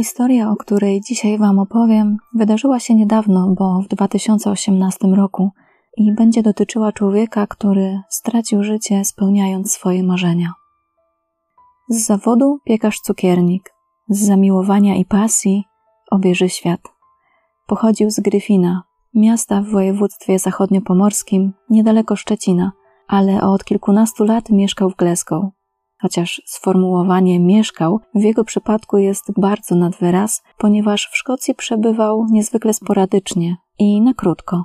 Historia, o której dzisiaj Wam opowiem, wydarzyła się niedawno, bo w 2018 roku i będzie dotyczyła człowieka, który stracił życie spełniając swoje marzenia. Z zawodu piekarz cukiernik, z zamiłowania i pasji obieży świat. Pochodził z Gryfina, miasta w województwie zachodniopomorskim, niedaleko Szczecina, ale od kilkunastu lat mieszkał w Glasgow. Chociaż sformułowanie mieszkał w jego przypadku jest bardzo nad wyraz, ponieważ w Szkocji przebywał niezwykle sporadycznie i na krótko.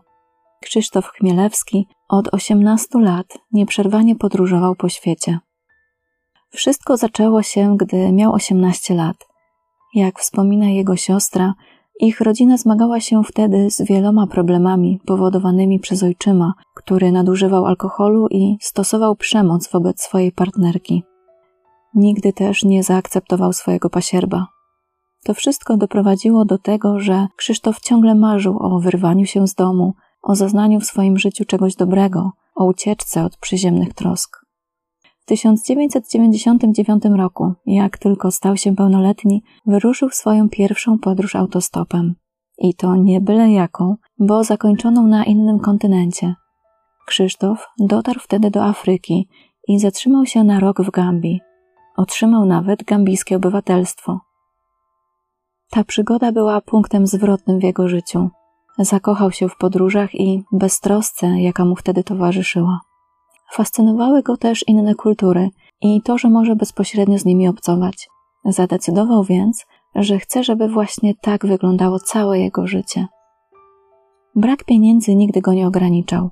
Krzysztof Chmielewski od 18 lat nieprzerwanie podróżował po świecie. Wszystko zaczęło się, gdy miał 18 lat. Jak wspomina jego siostra, ich rodzina zmagała się wtedy z wieloma problemami powodowanymi przez ojczyma, który nadużywał alkoholu i stosował przemoc wobec swojej partnerki. Nigdy też nie zaakceptował swojego pasierba. To wszystko doprowadziło do tego, że Krzysztof ciągle marzył o wyrwaniu się z domu, o zaznaniu w swoim życiu czegoś dobrego, o ucieczce od przyziemnych trosk. W 1999 roku, jak tylko stał się pełnoletni, wyruszył swoją pierwszą podróż autostopem. I to nie byle jaką, bo zakończoną na innym kontynencie. Krzysztof dotarł wtedy do Afryki i zatrzymał się na rok w Gambii. Otrzymał nawet gambijskie obywatelstwo. Ta przygoda była punktem zwrotnym w jego życiu. Zakochał się w podróżach i beztrosce, jaka mu wtedy towarzyszyła. Fascynowały go też inne kultury i to, że może bezpośrednio z nimi obcować. Zadecydował więc, że chce, żeby właśnie tak wyglądało całe jego życie. Brak pieniędzy nigdy go nie ograniczał.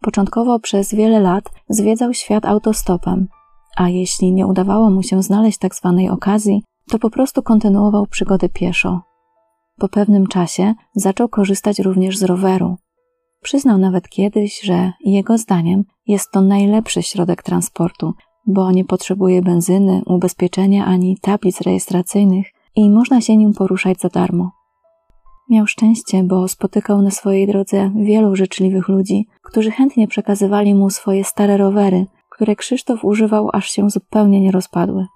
Początkowo przez wiele lat zwiedzał świat autostopem, a jeśli nie udawało mu się znaleźć tak zwanej okazji, to po prostu kontynuował przygody pieszo. Po pewnym czasie zaczął korzystać również z roweru. Przyznał nawet kiedyś, że jego zdaniem jest to najlepszy środek transportu, bo nie potrzebuje benzyny, ubezpieczenia ani tablic rejestracyjnych i można się nim poruszać za darmo. Miał szczęście, bo spotykał na swojej drodze wielu życzliwych ludzi, którzy chętnie przekazywali mu swoje stare rowery, które Krzysztof używał, aż się zupełnie nie rozpadły.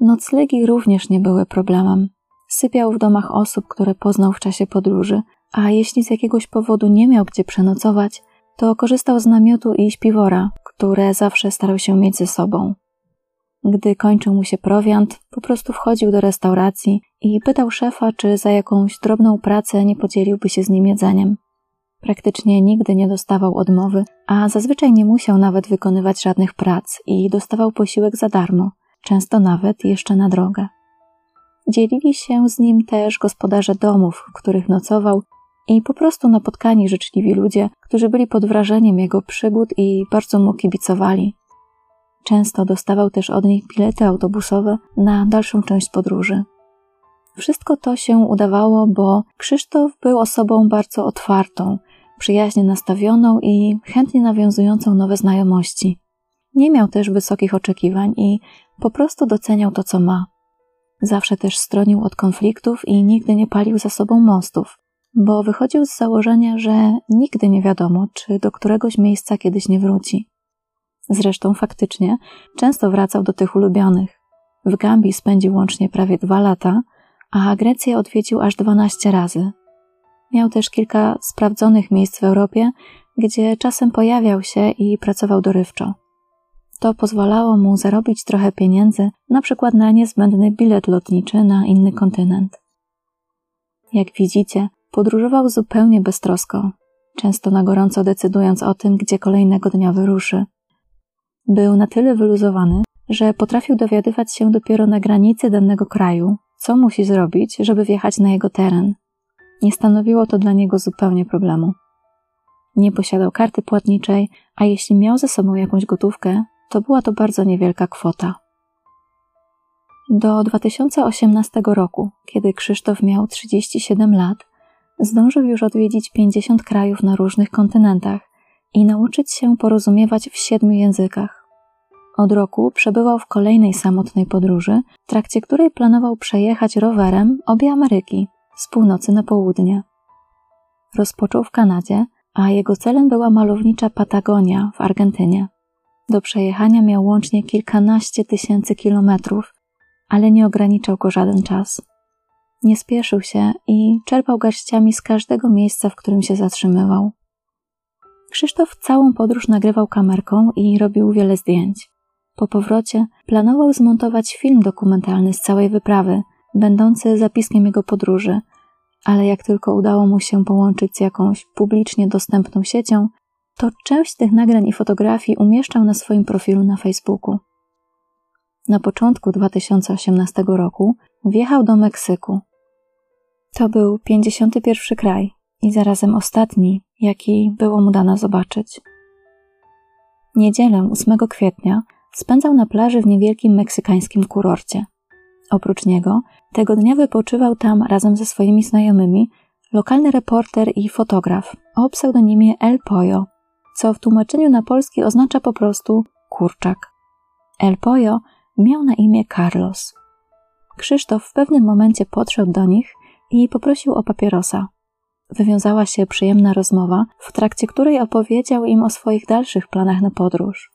Noclegi również nie były problemem. Sypiał w domach osób, które poznał w czasie podróży, a jeśli z jakiegoś powodu nie miał gdzie przenocować, to korzystał z namiotu i śpiwora, które zawsze starał się mieć ze sobą. Gdy kończył mu się prowiant, po prostu wchodził do restauracji i pytał szefa, czy za jakąś drobną pracę nie podzieliłby się z nim jedzeniem. Praktycznie nigdy nie dostawał odmowy, a zazwyczaj nie musiał nawet wykonywać żadnych prac i dostawał posiłek za darmo, często nawet jeszcze na drogę. Dzielili się z nim też gospodarze domów, w których nocował i po prostu napotkani życzliwi ludzie, którzy byli pod wrażeniem jego przygód i bardzo mu kibicowali. Często dostawał też od nich bilety autobusowe na dalszą część podróży. Wszystko to się udawało, bo Krzysztof był osobą bardzo otwartą, przyjaźnie nastawioną i chętnie nawiązującą nowe znajomości. Nie miał też wysokich oczekiwań i po prostu doceniał to, co ma. Zawsze też stronił od konfliktów i nigdy nie palił za sobą mostów, bo wychodził z założenia, że nigdy nie wiadomo, czy do któregoś miejsca kiedyś nie wróci. Zresztą faktycznie często wracał do tych ulubionych. W Gambii spędził łącznie prawie dwa lata, a Grecję odwiedził aż dwanaście razy. Miał też kilka sprawdzonych miejsc w Europie, gdzie czasem pojawiał się i pracował dorywczo. To pozwalało mu zarobić trochę pieniędzy, na przykład na niezbędny bilet lotniczy na inny kontynent. Jak widzicie, podróżował zupełnie beztrosko, często na gorąco decydując o tym, gdzie kolejnego dnia wyruszy. Był na tyle wyluzowany, że potrafił dowiadywać się dopiero na granicy danego kraju, co musi zrobić, żeby wjechać na jego teren. Nie stanowiło to dla niego zupełnie problemu. Nie posiadał karty płatniczej, a jeśli miał ze sobą jakąś gotówkę, to była to bardzo niewielka kwota. Do 2018 roku, kiedy Krzysztof miał 37 lat, zdążył już odwiedzić 50 krajów na różnych kontynentach i nauczyć się porozumiewać w siedmiu językach. Od roku przebywał w kolejnej samotnej podróży, w trakcie której planował przejechać rowerem obie Ameryki, z północy na południe. Rozpoczął w Kanadzie, a jego celem była malownicza Patagonia w Argentynie. Do przejechania miał łącznie kilkanaście tysięcy kilometrów, ale nie ograniczał go żaden czas. Nie spieszył się i czerpał garściami z każdego miejsca, w którym się zatrzymywał. Krzysztof całą podróż nagrywał kamerką i robił wiele zdjęć. Po powrocie planował zmontować film dokumentalny z całej wyprawy, będący zapiskiem jego podróży, ale jak tylko udało mu się połączyć z jakąś publicznie dostępną siecią, to część tych nagrań i fotografii umieszczał na swoim profilu na Facebooku. Na początku 2018 roku wjechał do Meksyku. To był 51 kraj i zarazem ostatni, jaki było mu dane zobaczyć. Niedzielę 8 kwietnia spędzał na plaży w niewielkim meksykańskim kurorcie. Oprócz niego, tego dnia wypoczywał tam razem ze swoimi znajomymi lokalny reporter i fotograf o pseudonimie El Pollo, co w tłumaczeniu na polski oznacza po prostu kurczak. El Pollo miał na imię Carlos. Krzysztof w pewnym momencie podszedł do nich i poprosił o papierosa. Wywiązała się przyjemna rozmowa, w trakcie której opowiedział im o swoich dalszych planach na podróż.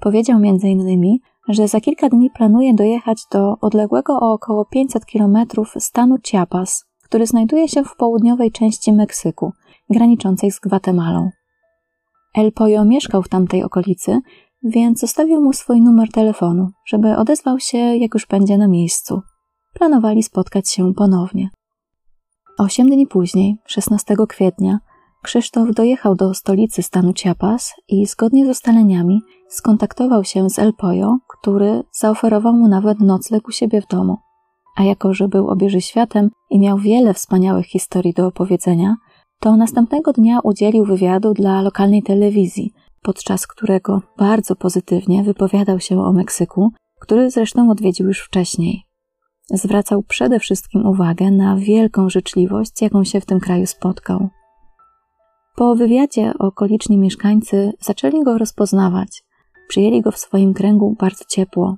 Powiedział m.in., że za kilka dni planuje dojechać do odległego o około 500 kilometrów stanu Chiapas, który znajduje się w południowej części Meksyku, graniczącej z Gwatemalą. El Pollo mieszkał w tamtej okolicy, więc zostawił mu swój numer telefonu, żeby odezwał się, jak już będzie na miejscu. Planowali spotkać się ponownie. Osiem dni później, 16 kwietnia, Krzysztof dojechał do stolicy stanu Chiapas i zgodnie z ustaleniami skontaktował się z El Pollo, który zaoferował mu nawet nocleg u siebie w domu. A jako, że był obieży światem i miał wiele wspaniałych historii do opowiedzenia, to następnego dnia udzielił wywiadu dla lokalnej telewizji, podczas którego bardzo pozytywnie wypowiadał się o Meksyku, który zresztą odwiedził już wcześniej. Zwracał przede wszystkim uwagę na wielką życzliwość, jaką się w tym kraju spotkał. Po wywiadzie okoliczni mieszkańcy zaczęli go rozpoznawać. Przyjęli go w swoim kręgu bardzo ciepło.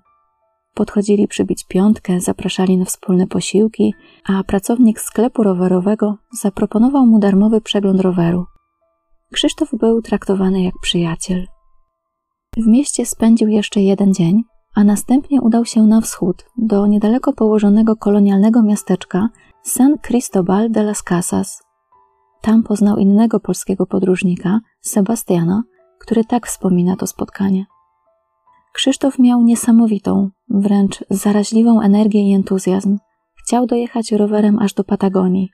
Podchodzili przybić piątkę, zapraszali na wspólne posiłki, a pracownik sklepu rowerowego zaproponował mu darmowy przegląd roweru. Krzysztof był traktowany jak przyjaciel. W mieście spędził jeszcze jeden dzień, a następnie udał się na wschód, do niedaleko położonego kolonialnego miasteczka San Cristobal de las Casas. Tam poznał innego polskiego podróżnika, Sebastiana, który tak wspomina to spotkanie. Krzysztof miał niesamowitą, wręcz zaraźliwą energię i entuzjazm. Chciał dojechać rowerem aż do Patagonii.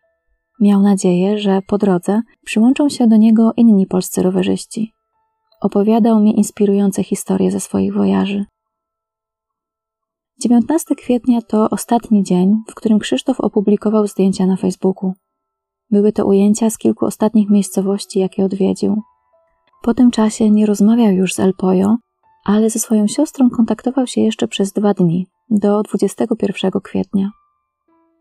Miał nadzieję, że po drodze przyłączą się do niego inni polscy rowerzyści. Opowiadał mi inspirujące historie ze swoich wojaży. 19 kwietnia to ostatni dzień, w którym Krzysztof opublikował zdjęcia na Facebooku. Były to ujęcia z kilku ostatnich miejscowości, jakie odwiedził. Po tym czasie nie rozmawiał już z El Pollo, ale ze swoją siostrą kontaktował się jeszcze przez dwa dni, do 21 kwietnia.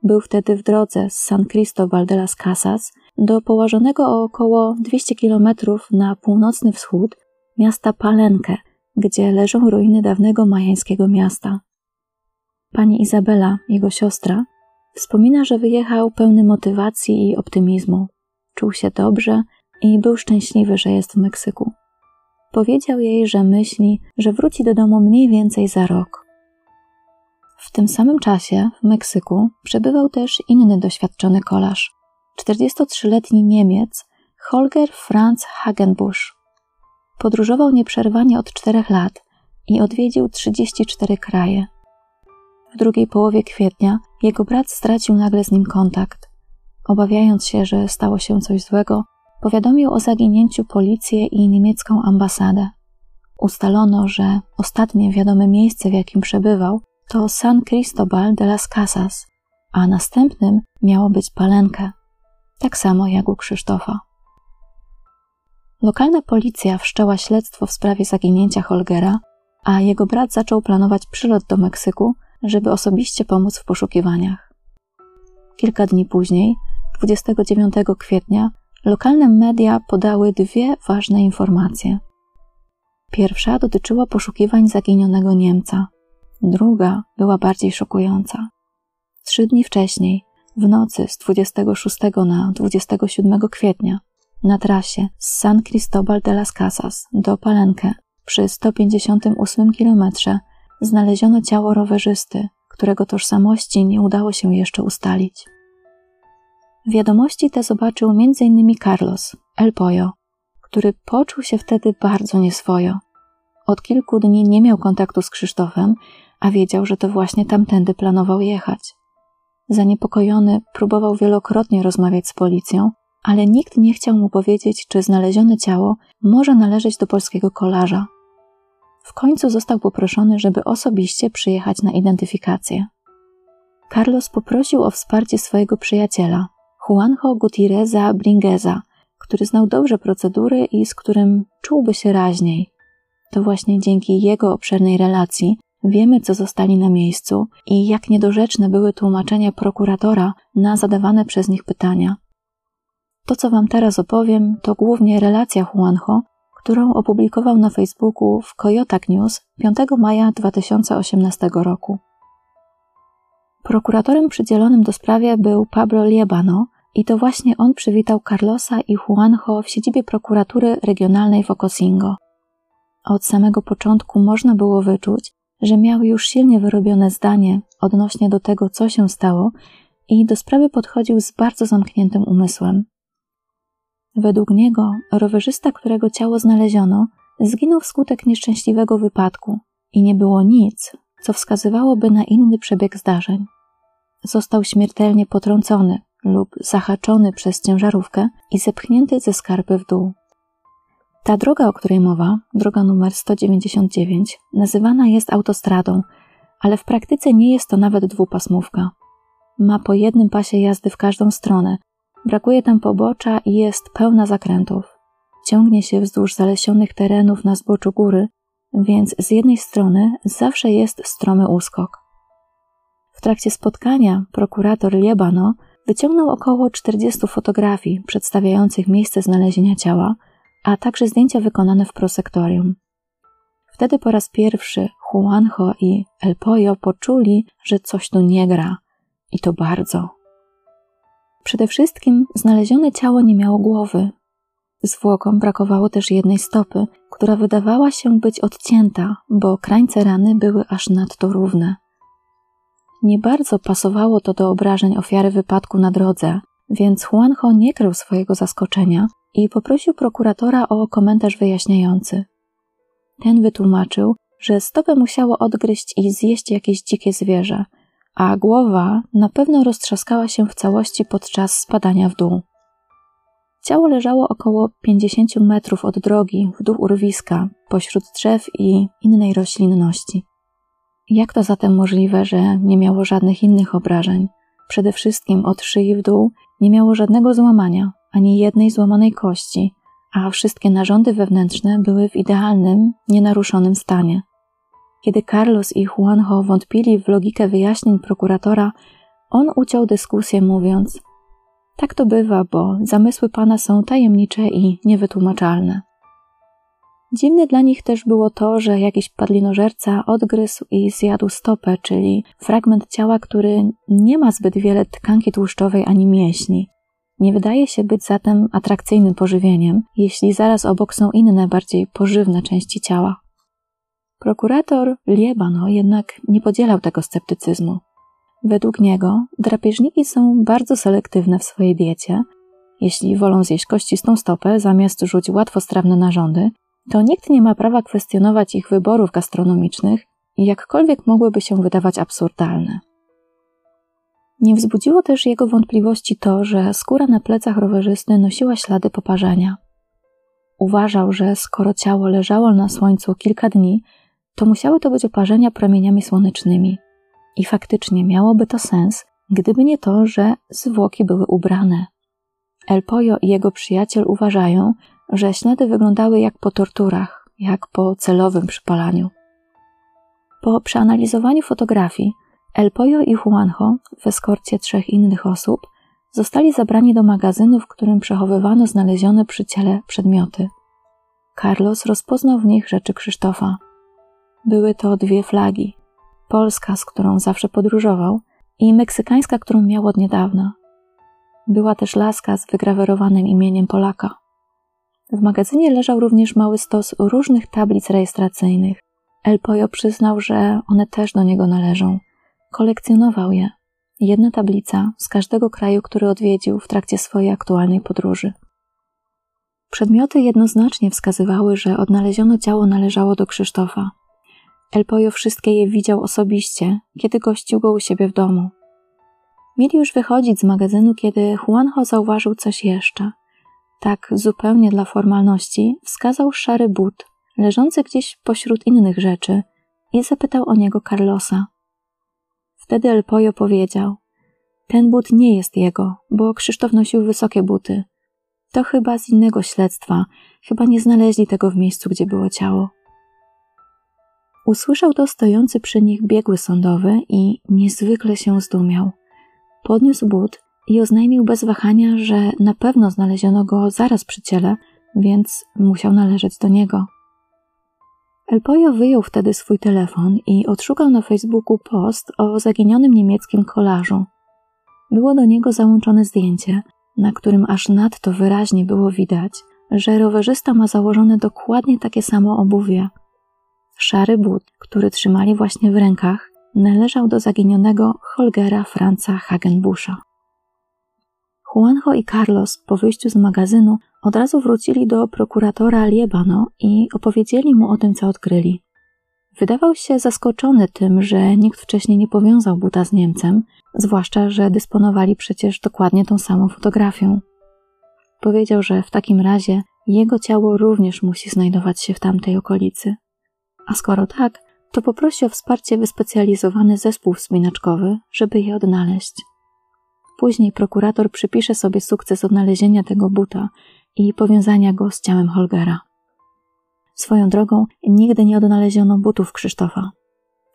Był wtedy w drodze z San Cristobal de las Casas do położonego o około 200 km na północny wschód miasta Palenque, gdzie leżą ruiny dawnego majańskiego miasta. Pani Izabela, jego siostra, wspomina, że wyjechał pełny motywacji i optymizmu. Czuł się dobrze i był szczęśliwy, że jest w Meksyku. Powiedział jej, że myśli, że wróci do domu mniej więcej za rok. W tym samym czasie w Meksyku przebywał też inny doświadczony kolarz, 43-letni Niemiec Holger Franz Hagenbusch. Podróżował nieprzerwanie od czterech lat i odwiedził 34 kraje. W drugiej połowie kwietnia jego brat stracił nagle z nim kontakt. Obawiając się, że stało się coś złego, powiadomił o zaginięciu policję i niemiecką ambasadę. Ustalono, że ostatnie wiadome miejsce, w jakim przebywał, to San Cristobal de las Casas, a następnym miało być Palenkę, tak samo jak u Krzysztofa. Lokalna policja wszczęła śledztwo w sprawie zaginięcia Holgera, a jego brat zaczął planować przylot do Meksyku, żeby osobiście pomóc w poszukiwaniach. Kilka dni później, 29 kwietnia, lokalne media podały dwie ważne informacje. Pierwsza dotyczyła poszukiwań zaginionego Niemca, druga była bardziej szokująca. Trzy dni wcześniej, w nocy z 26 na 27 kwietnia, na trasie z San Cristobal de las Casas do Palenque przy 158 kilometrze znaleziono ciało rowerzysty, którego tożsamości nie udało się jeszcze ustalić. Wiadomości te zobaczył m.in. Carlos, El Pollo, który poczuł się wtedy bardzo nieswojo. Od kilku dni nie miał kontaktu z Krzysztofem, a wiedział, że to właśnie tamtędy planował jechać. Zaniepokojony próbował wielokrotnie rozmawiać z policją, ale nikt nie chciał mu powiedzieć, czy znalezione ciało może należeć do polskiego kolarza. W końcu został poproszony, żeby osobiście przyjechać na identyfikację. Carlos poprosił o wsparcie swojego przyjaciela, Juanjo Gutierreza Bringeza, który znał dobrze procedury i z którym czułby się raźniej. To właśnie dzięki jego obszernej relacji wiemy, co zostali na miejscu i jak niedorzeczne były tłumaczenia prokuratora na zadawane przez nich pytania. To, co Wam teraz opowiem, to głównie relacja Juanjo, którą opublikował na Facebooku w Coyotac News 5 maja 2018 roku. Prokuratorem przydzielonym do sprawy był Pablo Liebano i to właśnie on przywitał Carlosa i Juanjo w siedzibie prokuratury regionalnej w Ocosingo. Od samego początku można było wyczuć, że miał już silnie wyrobione zdanie odnośnie do tego, co się stało i do sprawy podchodził z bardzo zamkniętym umysłem. Według niego rowerzysta, którego ciało znaleziono, zginął wskutek nieszczęśliwego wypadku i nie było nic, co wskazywałoby na inny przebieg zdarzeń. Został śmiertelnie potrącony lub zahaczony przez ciężarówkę i zepchnięty ze skarpy w dół. Ta droga, o której mowa, droga numer 199, nazywana jest autostradą, ale w praktyce nie jest to nawet dwupasmówka. Ma po jednym pasie jazdy w każdą stronę, brakuje tam pobocza i jest pełna zakrętów. Ciągnie się wzdłuż zalesionych terenów na zboczu góry, więc z jednej strony zawsze jest stromy uskok. W trakcie spotkania prokurator Liebano wyciągnął około 40 fotografii przedstawiających miejsce znalezienia ciała, a także zdjęcia wykonane w prosektorium. Wtedy po raz pierwszy Juanjo i El Pollo poczuli, że coś tu nie gra i to bardzo. Przede wszystkim znalezione ciało nie miało głowy. Zwłokom brakowało też jednej stopy, która wydawała się być odcięta, bo krańce rany były aż nadto równe. Nie bardzo pasowało to do obrażeń ofiary wypadku na drodze, więc Juanjo nie krył swojego zaskoczenia i poprosił prokuratora o komentarz wyjaśniający. Ten wytłumaczył, że stopę musiało odgryźć i zjeść jakieś dzikie zwierzę, a głowa na pewno roztrzaskała się w całości podczas spadania w dół. Ciało leżało około 50 metrów od drogi w dół urwiska, pośród drzew i innej roślinności. Jak to zatem możliwe, że nie miało żadnych innych obrażeń? Przede wszystkim od szyi w dół nie miało żadnego złamania, ani jednej złamanej kości, a wszystkie narządy wewnętrzne były w idealnym, nienaruszonym stanie. Kiedy Carlos i Juanjo wątpili w logikę wyjaśnień prokuratora, on uciął dyskusję mówiąc: Tak to bywa, bo zamysły pana są tajemnicze i niewytłumaczalne. Dziwne dla nich też było to, że jakiś padlinożerca odgryzł i zjadł stopę, czyli fragment ciała, który nie ma zbyt wiele tkanki tłuszczowej ani mięśni. Nie wydaje się być zatem atrakcyjnym pożywieniem, jeśli zaraz obok są inne, bardziej pożywne części ciała. Prokurator Liebano jednak nie podzielał tego sceptycyzmu. Według niego drapieżniki są bardzo selektywne w swojej diecie. Jeśli wolą zjeść kościstą stopę zamiast rzuć łatwostrawne narządy, to nikt nie ma prawa kwestionować ich wyborów gastronomicznych, jakkolwiek mogłyby się wydawać absurdalne. Nie wzbudziło też jego wątpliwości to, że skóra na plecach rowerzysty nosiła ślady poparzenia. Uważał, że skoro ciało leżało na słońcu kilka dni, to musiały to być oparzenia promieniami słonecznymi. I faktycznie miałoby to sens, gdyby nie to, że zwłoki były ubrane. El Pollo i jego przyjaciel uważają, że ślady wyglądały jak po torturach, jak po celowym przypalaniu. Po przeanalizowaniu fotografii, El Pollo i Juanjo w eskorcie trzech innych osób zostali zabrani do magazynu, w którym przechowywano znalezione przy ciele przedmioty. Carlos rozpoznał w nich rzeczy Krzysztofa. Były to dwie flagi: polska, z którą zawsze podróżował, i meksykańska, którą miał od niedawna. Była też laska z wygrawerowanym imieniem Polaka. W magazynie leżał również mały stos różnych tablic rejestracyjnych. El Pollo przyznał, że one też do niego należą. Kolekcjonował je. jedna tablica z każdego kraju, który odwiedził w trakcie swojej aktualnej podróży. Przedmioty jednoznacznie wskazywały, że odnaleziono ciało należało do Krzysztofa. El Poyo wszystkie je widział osobiście, kiedy gościł go u siebie w domu. Mieli już wychodzić z magazynu, kiedy Juanjo zauważył coś jeszcze. Tak zupełnie dla formalności wskazał szary but, leżący gdzieś pośród innych rzeczy i zapytał o niego Carlosa. Wtedy El Poyo powiedział: Ten but nie jest jego, bo Krzysztof nosił wysokie buty. To chyba z innego śledztwa, chyba nie znaleźli tego w miejscu, gdzie było ciało. Usłyszał to stojący przy nich biegły sądowy i niezwykle się zdumiał. Podniósł but i oznajmił bez wahania, że na pewno znaleziono go zaraz przy ciele, więc musiał należeć do niego. El Pollo wyjął wtedy swój telefon i odszukał na Facebooku post o zaginionym niemieckim kolarzu. Było do niego załączone zdjęcie, na którym aż nadto wyraźnie było widać, że rowerzysta ma założone dokładnie takie samo obuwie. Szary but, który trzymali właśnie w rękach, należał do zaginionego Holgera Franza Hagenbuscha. Juanjo i Carlos po wyjściu z magazynu od razu wrócili do prokuratora Liebano i opowiedzieli mu o tym, co odkryli. Wydawał się zaskoczony tym, że nikt wcześniej nie powiązał buta z Niemcem, zwłaszcza, że dysponowali przecież dokładnie tą samą fotografią. Powiedział, że w takim razie jego ciało również musi znajdować się w tamtej okolicy. A skoro tak, to poprosi o wsparcie wyspecjalizowany zespół wspinaczkowy, żeby je odnaleźć. Później prokurator przypisze sobie sukces odnalezienia tego buta i powiązania go z ciałem Holgera. Swoją drogą nigdy nie odnaleziono butów Krzysztofa.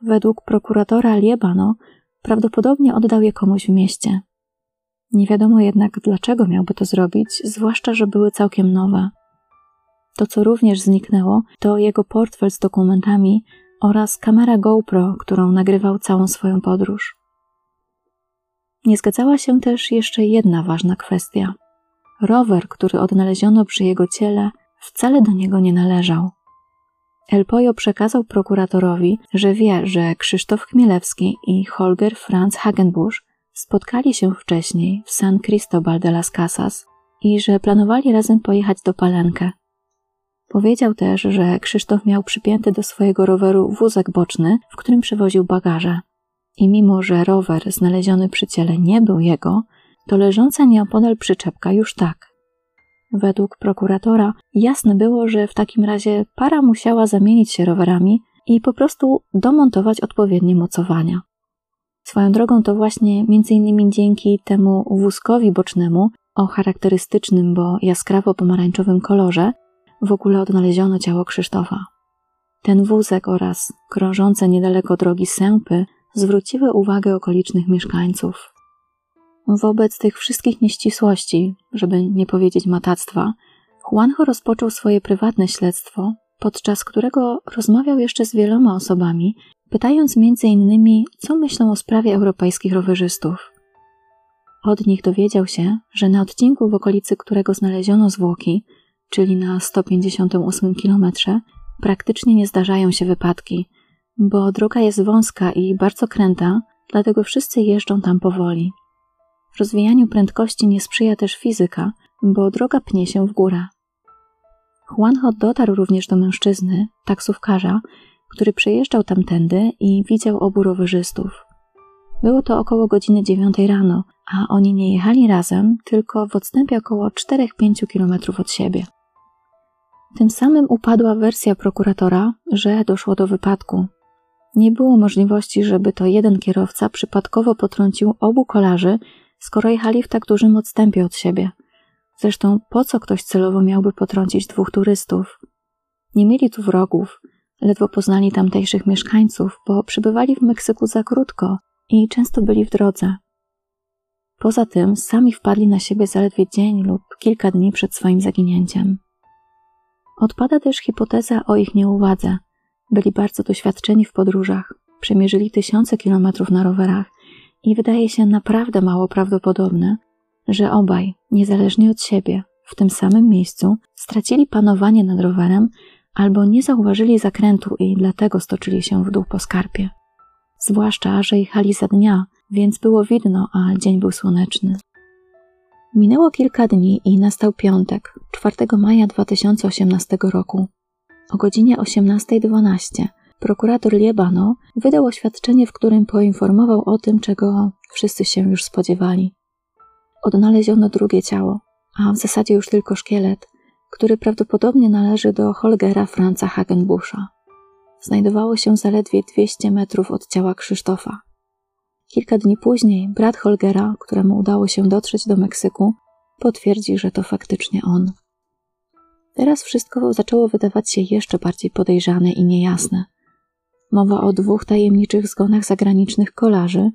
Według prokuratora Liebano prawdopodobnie oddał je komuś w mieście. Nie wiadomo jednak, dlaczego miałby to zrobić, zwłaszcza, że były całkiem nowe. To, co również zniknęło, to jego portfel z dokumentami oraz kamera GoPro, którą nagrywał całą swoją podróż. Nie zgadzała się też jeszcze jedna ważna kwestia. Rower, który odnaleziono przy jego ciele, wcale do niego nie należał. El Poyo przekazał prokuratorowi, że wie, że Krzysztof Chmielewski i Holger Franz Hagenbusch spotkali się wcześniej w San Cristobal de las Casas i że planowali razem pojechać do Palenkę. Powiedział też, że Krzysztof miał przypięty do swojego roweru wózek boczny, w którym przewoził bagaże. I mimo, że rower znaleziony przy ciele nie był jego, to leżąca nieopodal przyczepka już tak. Według prokuratora jasne było, że w takim razie para musiała zamienić się rowerami i po prostu domontować odpowiednie mocowania. Swoją drogą to właśnie innymi dzięki temu wózkowi bocznemu o charakterystycznym, bo jaskrawo pomarańczowym kolorze w ogóle odnaleziono ciało Krzysztofa. Ten wózek oraz krążące niedaleko drogi sępy zwróciły uwagę okolicznych mieszkańców. Wobec tych wszystkich nieścisłości, żeby nie powiedzieć matactwa, Juanjo rozpoczął swoje prywatne śledztwo, podczas którego rozmawiał jeszcze z wieloma osobami, pytając między innymi, co myślą o sprawie europejskich rowerzystów. Od nich dowiedział się, że na odcinku, w okolicy którego znaleziono zwłoki, czyli na 158 kilometrze, praktycznie nie zdarzają się wypadki, bo droga jest wąska i bardzo kręta, dlatego wszyscy jeżdżą tam powoli. Rozwijaniu prędkości nie sprzyja też fizyka, bo droga pnie się w górę. Juanjo dotarł również do mężczyzny, taksówkarza, który przejeżdżał tamtędy i widział obu rowerzystów. Było to około godziny dziewiątej rano, a oni nie jechali razem, tylko w odstępie około 4-5 kilometrów od siebie. Tym samym upadła wersja prokuratora, że doszło do wypadku. Nie było możliwości, żeby to jeden kierowca przypadkowo potrącił obu kolarzy, skoro jechali w tak dużym odstępie od siebie. Zresztą po co ktoś celowo miałby potrącić dwóch turystów? Nie mieli tu wrogów, ledwo poznali tamtejszych mieszkańców, bo przybywali w Meksyku za krótko i często byli w drodze. Poza tym sami wpadli na siebie zaledwie dzień lub kilka dni przed swoim zaginięciem. Odpada też hipoteza o ich nieuwadze. Byli bardzo doświadczeni w podróżach, przemierzyli tysiące kilometrów na rowerach i wydaje się naprawdę mało prawdopodobne, że obaj, niezależnie od siebie, w tym samym miejscu stracili panowanie nad rowerem albo nie zauważyli zakrętu i dlatego stoczyli się w dół po skarpie. Zwłaszcza, że jechali za dnia, więc było widno, a dzień był słoneczny. Minęło kilka dni i nastał piątek, 4 maja 2018 roku. O godzinie 18.12 prokurator Liebano wydał oświadczenie, w którym poinformował o tym, czego wszyscy się już spodziewali. Odnaleziono drugie ciało, a w zasadzie już tylko szkielet, który prawdopodobnie należy do Holgera Franza Hagenbuscha. Znajdowało się zaledwie 200 metrów od ciała Krzysztofa. Kilka dni później brat Holgera, któremu udało się dotrzeć do Meksyku, potwierdzi, że to faktycznie on. Teraz wszystko zaczęło wydawać się jeszcze bardziej podejrzane i niejasne. Mowa o dwóch tajemniczych zgonach zagranicznych kolarzy,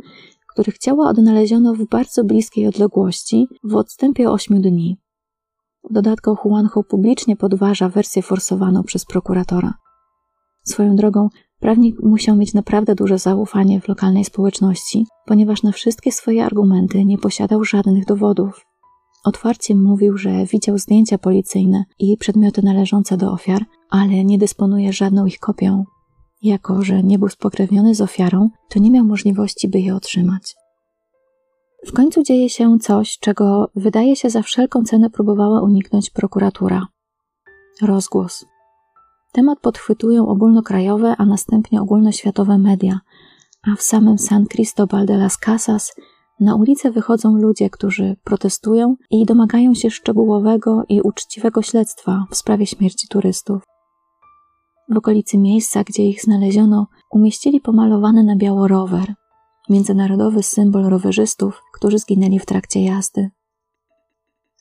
których ciała odnaleziono w bardzo bliskiej odległości w odstępie ośmiu dni. W dodatku Juanjo publicznie podważa wersję forsowaną przez prokuratora. Swoją drogą, prawnik musiał mieć naprawdę duże zaufanie w lokalnej społeczności, ponieważ na wszystkie swoje argumenty nie posiadał żadnych dowodów. Otwarcie mówił, że widział zdjęcia policyjne i przedmioty należące do ofiar, ale nie dysponuje żadną ich kopią. Jako, że nie był spokrewniony z ofiarą, to nie miał możliwości, by je otrzymać. W końcu dzieje się coś, czego wydaje się za wszelką cenę próbowała uniknąć prokuratura. Rozgłos. Temat podchwytują ogólnokrajowe, a następnie ogólnoświatowe media, a w samym San Cristobal de las Casas na ulicę wychodzą ludzie, którzy protestują i domagają się szczegółowego i uczciwego śledztwa w sprawie śmierci turystów. W okolicy miejsca, gdzie ich znaleziono, umieścili pomalowany na biało rower, międzynarodowy symbol rowerzystów, którzy zginęli w trakcie jazdy.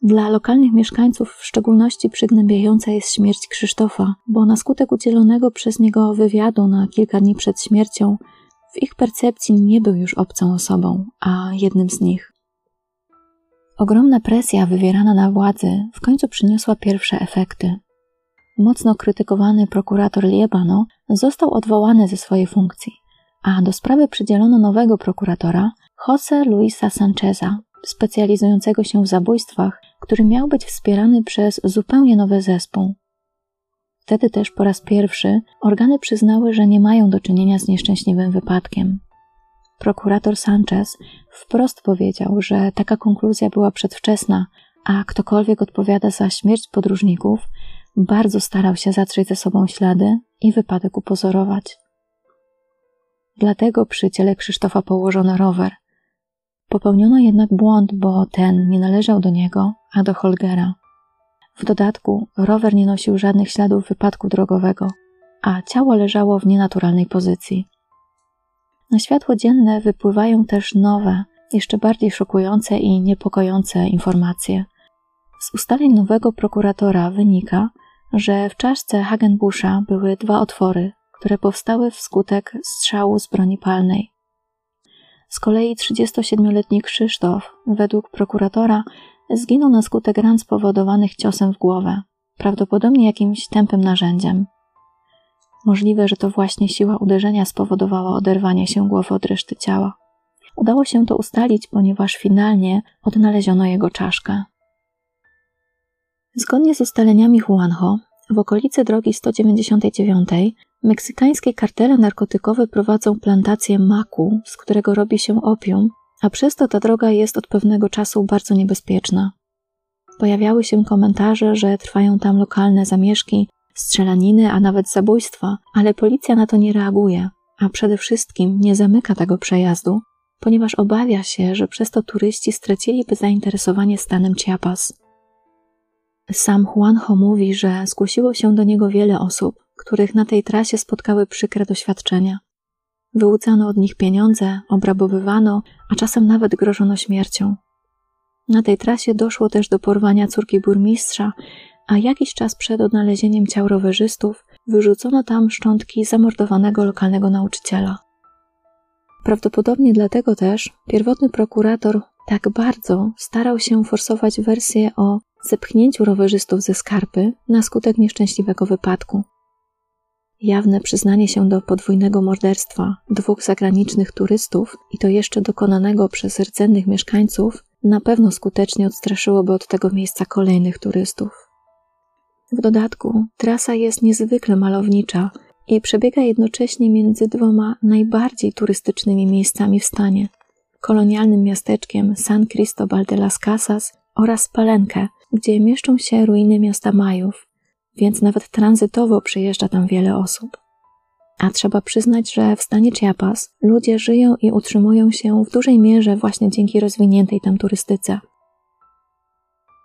Dla lokalnych mieszkańców w szczególności przygnębiająca jest śmierć Krzysztofa, bo na skutek udzielonego przez niego wywiadu na kilka dni przed śmiercią, w ich percepcji nie był już obcą osobą, a jednym z nich. Ogromna presja wywierana na władzy w końcu przyniosła pierwsze efekty. Mocno krytykowany prokurator Liebano został odwołany ze swojej funkcji, a do sprawy przydzielono nowego prokuratora, Jose Luisa Sancheza, specjalizującego się w zabójstwach, który miał być wspierany przez zupełnie nowy zespół. Wtedy też po raz pierwszy organy przyznały, że nie mają do czynienia z nieszczęśliwym wypadkiem. Prokurator Sanchez wprost powiedział, że taka konkluzja była przedwczesna, a ktokolwiek odpowiada za śmierć podróżników, bardzo starał się zatrzeć ze sobą ślady i wypadek upozorować. Dlatego przy ciele Krzysztofa położono rower. Popełniono jednak błąd, bo ten nie należał do niego, a do Holgera. W dodatku rower nie nosił żadnych śladów wypadku drogowego, a ciało leżało w nienaturalnej pozycji. Na światło dzienne wypływają też nowe, jeszcze bardziej szokujące i niepokojące informacje. Z ustaleń nowego prokuratora wynika, że w czaszce Hagenbuscha były dwa otwory, które powstały wskutek strzału z broni palnej. Z kolei 37-letni Krzysztof, według prokuratora, zginął na skutek ran spowodowanych ciosem w głowę, prawdopodobnie jakimś tępym narzędziem. Możliwe, że to właśnie siła uderzenia spowodowała oderwanie się głowy od reszty ciała. Udało się to ustalić, ponieważ finalnie odnaleziono jego czaszkę. Zgodnie z ustaleniami Juanjo, w okolicy drogi 199 meksykańskie kartele narkotykowe prowadzą plantację maku, z którego robi się opium, a przez to ta droga jest od pewnego czasu bardzo niebezpieczna. Pojawiały się komentarze, że trwają tam lokalne zamieszki, strzelaniny, a nawet zabójstwa, ale policja na to nie reaguje, a przede wszystkim nie zamyka tego przejazdu, ponieważ obawia się, że przez to turyści straciliby zainteresowanie stanem Chiapas. Sam Juanjo mówi, że zgłosiło się do niego wiele osób, których na tej trasie spotkały przykre doświadczenia. Wyłucano od nich pieniądze, obrabowywano, a czasem nawet grożono śmiercią. Na tej trasie doszło też do porwania córki burmistrza, a jakiś czas przed odnalezieniem ciał rowerzystów wyrzucono tam szczątki zamordowanego lokalnego nauczyciela. Prawdopodobnie dlatego też pierwotny prokurator tak bardzo starał się forsować wersję o zepchnięciu rowerzystów ze skarpy na skutek nieszczęśliwego wypadku. Jawne przyznanie się do podwójnego morderstwa dwóch zagranicznych turystów i to jeszcze dokonanego przez rdzennych mieszkańców na pewno skutecznie odstraszyłoby od tego miejsca kolejnych turystów. W dodatku trasa jest niezwykle malownicza i przebiega jednocześnie między dwoma najbardziej turystycznymi miejscami w stanie kolonialnym miasteczkiem San Cristobal de las Casas oraz Palenkę, gdzie mieszczą się ruiny miasta Majów, więc nawet tranzytowo przyjeżdża tam wiele osób. A trzeba przyznać, że w stanie Chiapas ludzie żyją i utrzymują się w dużej mierze właśnie dzięki rozwiniętej tam turystyce.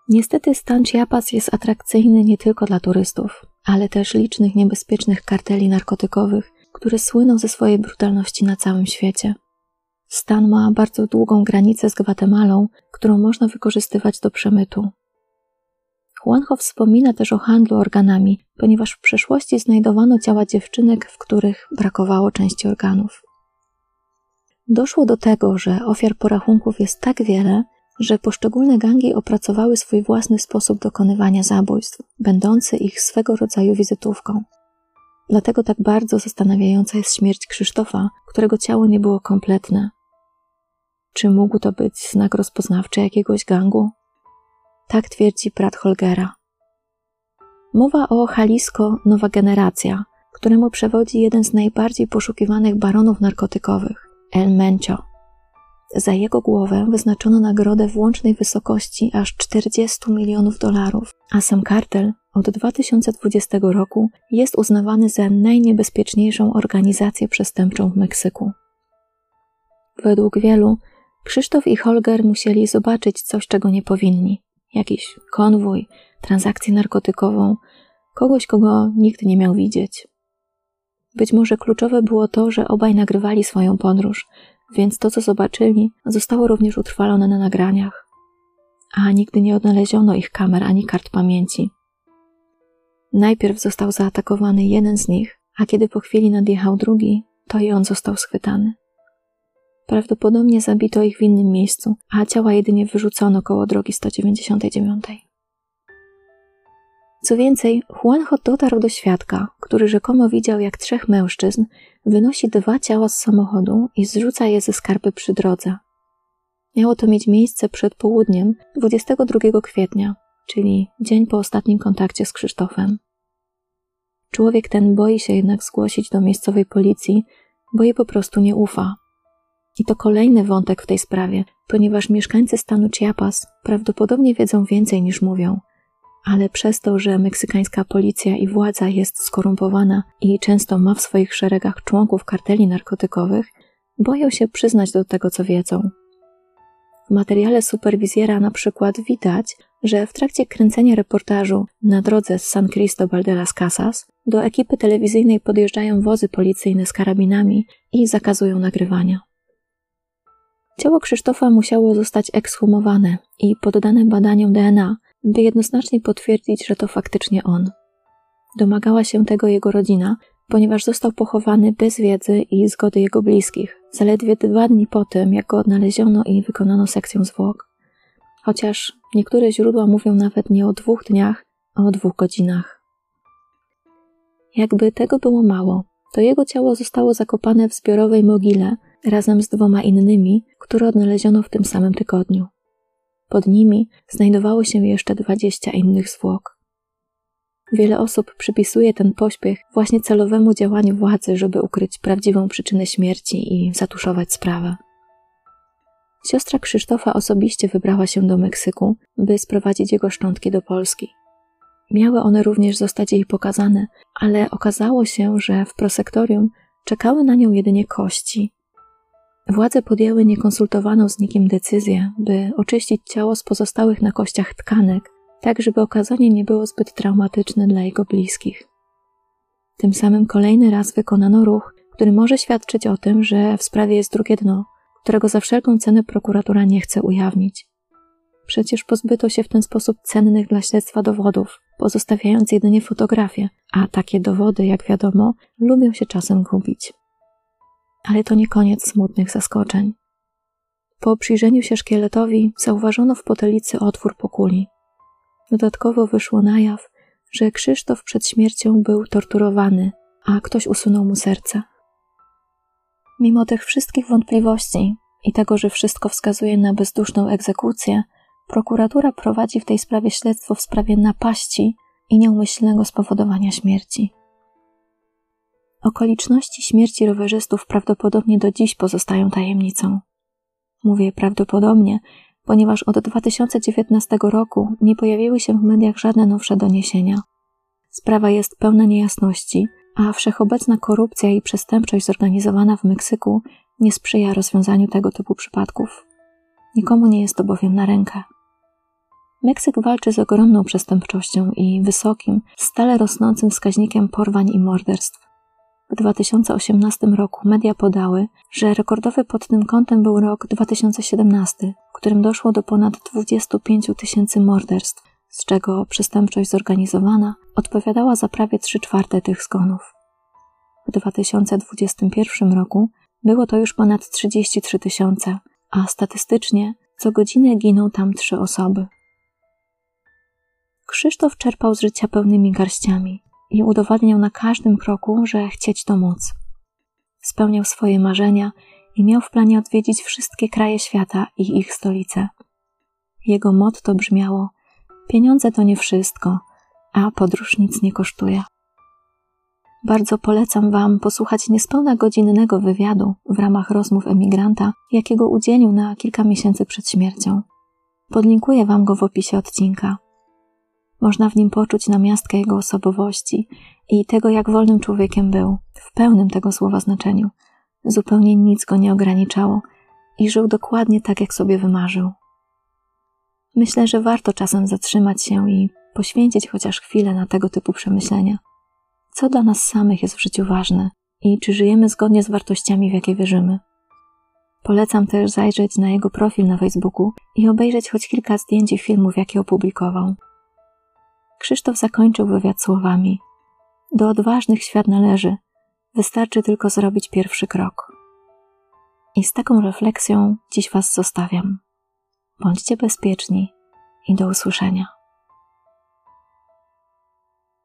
Niestety stan Chiapas jest atrakcyjny nie tylko dla turystów, ale też licznych niebezpiecznych karteli narkotykowych, które słyną ze swojej brutalności na całym świecie. Stan ma bardzo długą granicę z Gwatemalą, którą można wykorzystywać do przemytu. Juanjo wspomina też o handlu organami, ponieważ w przeszłości znajdowano ciała dziewczynek, w których brakowało części organów. Doszło do tego, że ofiar porachunków jest tak wiele, że poszczególne gangi opracowały swój własny sposób dokonywania zabójstw, będący ich swego rodzaju wizytówką. Dlatego tak bardzo zastanawiająca jest śmierć Krzysztofa, którego ciało nie było kompletne. Czy mógł to być znak rozpoznawczy jakiegoś gangu? Tak twierdzi brat Holgera. Mowa o Jalisco Nowa Generacja, któremu przewodzi jeden z najbardziej poszukiwanych baronów narkotykowych, El Mencho. Za jego głowę wyznaczono nagrodę w łącznej wysokości aż 40 milionów dolarów, a sam kartel od 2020 roku jest uznawany za najniebezpieczniejszą organizację przestępczą w Meksyku. Według wielu Krzysztof i Holger musieli zobaczyć coś, czego nie powinni. Jakiś konwój, transakcję narkotykową, kogoś, kogo nikt nie miał widzieć. Być może kluczowe było to, że obaj nagrywali swoją podróż, więc to, co zobaczyli, zostało również utrwalone na nagraniach. A nigdy nie odnaleziono ich kamer ani kart pamięci. Najpierw został zaatakowany jeden z nich, a kiedy po chwili nadjechał drugi, to i on został schwytany. Prawdopodobnie zabito ich w innym miejscu, a ciała jedynie wyrzucono koło drogi 199. Co więcej, Juanjo dotarł do świadka, który rzekomo widział, jak trzech mężczyzn wynosi dwa ciała z samochodu i zrzuca je ze skarpy przy drodze. Miało to mieć miejsce przed południem 22 kwietnia, czyli dzień po ostatnim kontakcie z Krzysztofem. Człowiek ten boi się jednak zgłosić do miejscowej policji, bo jej po prostu nie ufa. I to kolejny wątek w tej sprawie, ponieważ mieszkańcy stanu Chiapas prawdopodobnie wiedzą więcej niż mówią, ale przez to, że meksykańska policja i władza jest skorumpowana i często ma w swoich szeregach członków karteli narkotykowych, boją się przyznać do tego, co wiedzą. W materiale superwizjera na przykład widać, że w trakcie kręcenia reportażu na drodze z San Cristobal de las Casas do ekipy telewizyjnej podjeżdżają wozy policyjne z karabinami i zakazują nagrywania. Ciało Krzysztofa musiało zostać ekshumowane i poddane badaniom DNA, by jednoznacznie potwierdzić, że to faktycznie on. Domagała się tego jego rodzina, ponieważ został pochowany bez wiedzy i zgody jego bliskich, zaledwie dwa dni po tym, jak go odnaleziono i wykonano sekcję zwłok. Chociaż niektóre źródła mówią nawet nie o dwóch dniach, a o dwóch godzinach. Jakby tego było mało, to jego ciało zostało zakopane w zbiorowej mogile razem z dwoma innymi, które odnaleziono w tym samym tygodniu. Pod nimi znajdowało się jeszcze dwadzieścia innych zwłok. Wiele osób przypisuje ten pośpiech właśnie celowemu działaniu władzy, żeby ukryć prawdziwą przyczynę śmierci i zatuszować sprawę. Siostra Krzysztofa osobiście wybrała się do Meksyku, by sprowadzić jego szczątki do Polski. Miały one również zostać jej pokazane, ale okazało się, że w prosektorium czekały na nią jedynie kości, Władze podjęły niekonsultowaną z nikim decyzję, by oczyścić ciało z pozostałych na kościach tkanek, tak żeby okazanie nie było zbyt traumatyczne dla jego bliskich. Tym samym kolejny raz wykonano ruch, który może świadczyć o tym, że w sprawie jest drugie dno, którego za wszelką cenę prokuratura nie chce ujawnić. Przecież pozbyto się w ten sposób cennych dla śledztwa dowodów, pozostawiając jedynie fotografie, a takie dowody, jak wiadomo, lubią się czasem gubić. Ale to nie koniec smutnych zaskoczeń. Po przyjrzeniu się szkieletowi zauważono w potelicy otwór po kuli. Dodatkowo wyszło na jaw, że Krzysztof przed śmiercią był torturowany, a ktoś usunął mu serce. Mimo tych wszystkich wątpliwości i tego, że wszystko wskazuje na bezduszną egzekucję, prokuratura prowadzi w tej sprawie śledztwo w sprawie napaści i nieumyślnego spowodowania śmierci. Okoliczności śmierci rowerzystów prawdopodobnie do dziś pozostają tajemnicą. Mówię prawdopodobnie, ponieważ od 2019 roku nie pojawiły się w mediach żadne nowsze doniesienia. Sprawa jest pełna niejasności, a wszechobecna korupcja i przestępczość zorganizowana w Meksyku nie sprzyja rozwiązaniu tego typu przypadków. Nikomu nie jest to bowiem na rękę. Meksyk walczy z ogromną przestępczością i wysokim, stale rosnącym wskaźnikiem porwań i morderstw. W 2018 roku media podały, że rekordowy pod tym kątem był rok 2017, w którym doszło do ponad 25 tysięcy morderstw, z czego przestępczość zorganizowana odpowiadała za prawie 3 czwarte tych zgonów. W 2021 roku było to już ponad 33 tysiące, a statystycznie co godzinę giną tam trzy osoby. Krzysztof czerpał z życia pełnymi garściami i udowadniał na każdym kroku, że chcieć to móc. Spełniał swoje marzenia i miał w planie odwiedzić wszystkie kraje świata i ich stolice. Jego motto brzmiało: Pieniądze to nie wszystko, a podróż nic nie kosztuje. Bardzo polecam Wam posłuchać niespełna godzinnego wywiadu w ramach rozmów emigranta, jakiego udzielił na kilka miesięcy przed śmiercią. Podlinkuję Wam go w opisie odcinka. Można w nim poczuć namiastkę jego osobowości i tego, jak wolnym człowiekiem był, w pełnym tego słowa znaczeniu. Zupełnie nic go nie ograniczało i żył dokładnie tak, jak sobie wymarzył. Myślę, że warto czasem zatrzymać się i poświęcić chociaż chwilę na tego typu przemyślenia. Co dla nas samych jest w życiu ważne i czy żyjemy zgodnie z wartościami, w jakie wierzymy. Polecam też zajrzeć na jego profil na Facebooku i obejrzeć choć kilka zdjęć i filmów, jakie opublikował. Krzysztof zakończył wywiad słowami: Do odważnych świat należy, wystarczy tylko zrobić pierwszy krok. I z taką refleksją dziś Was zostawiam. Bądźcie bezpieczni i do usłyszenia.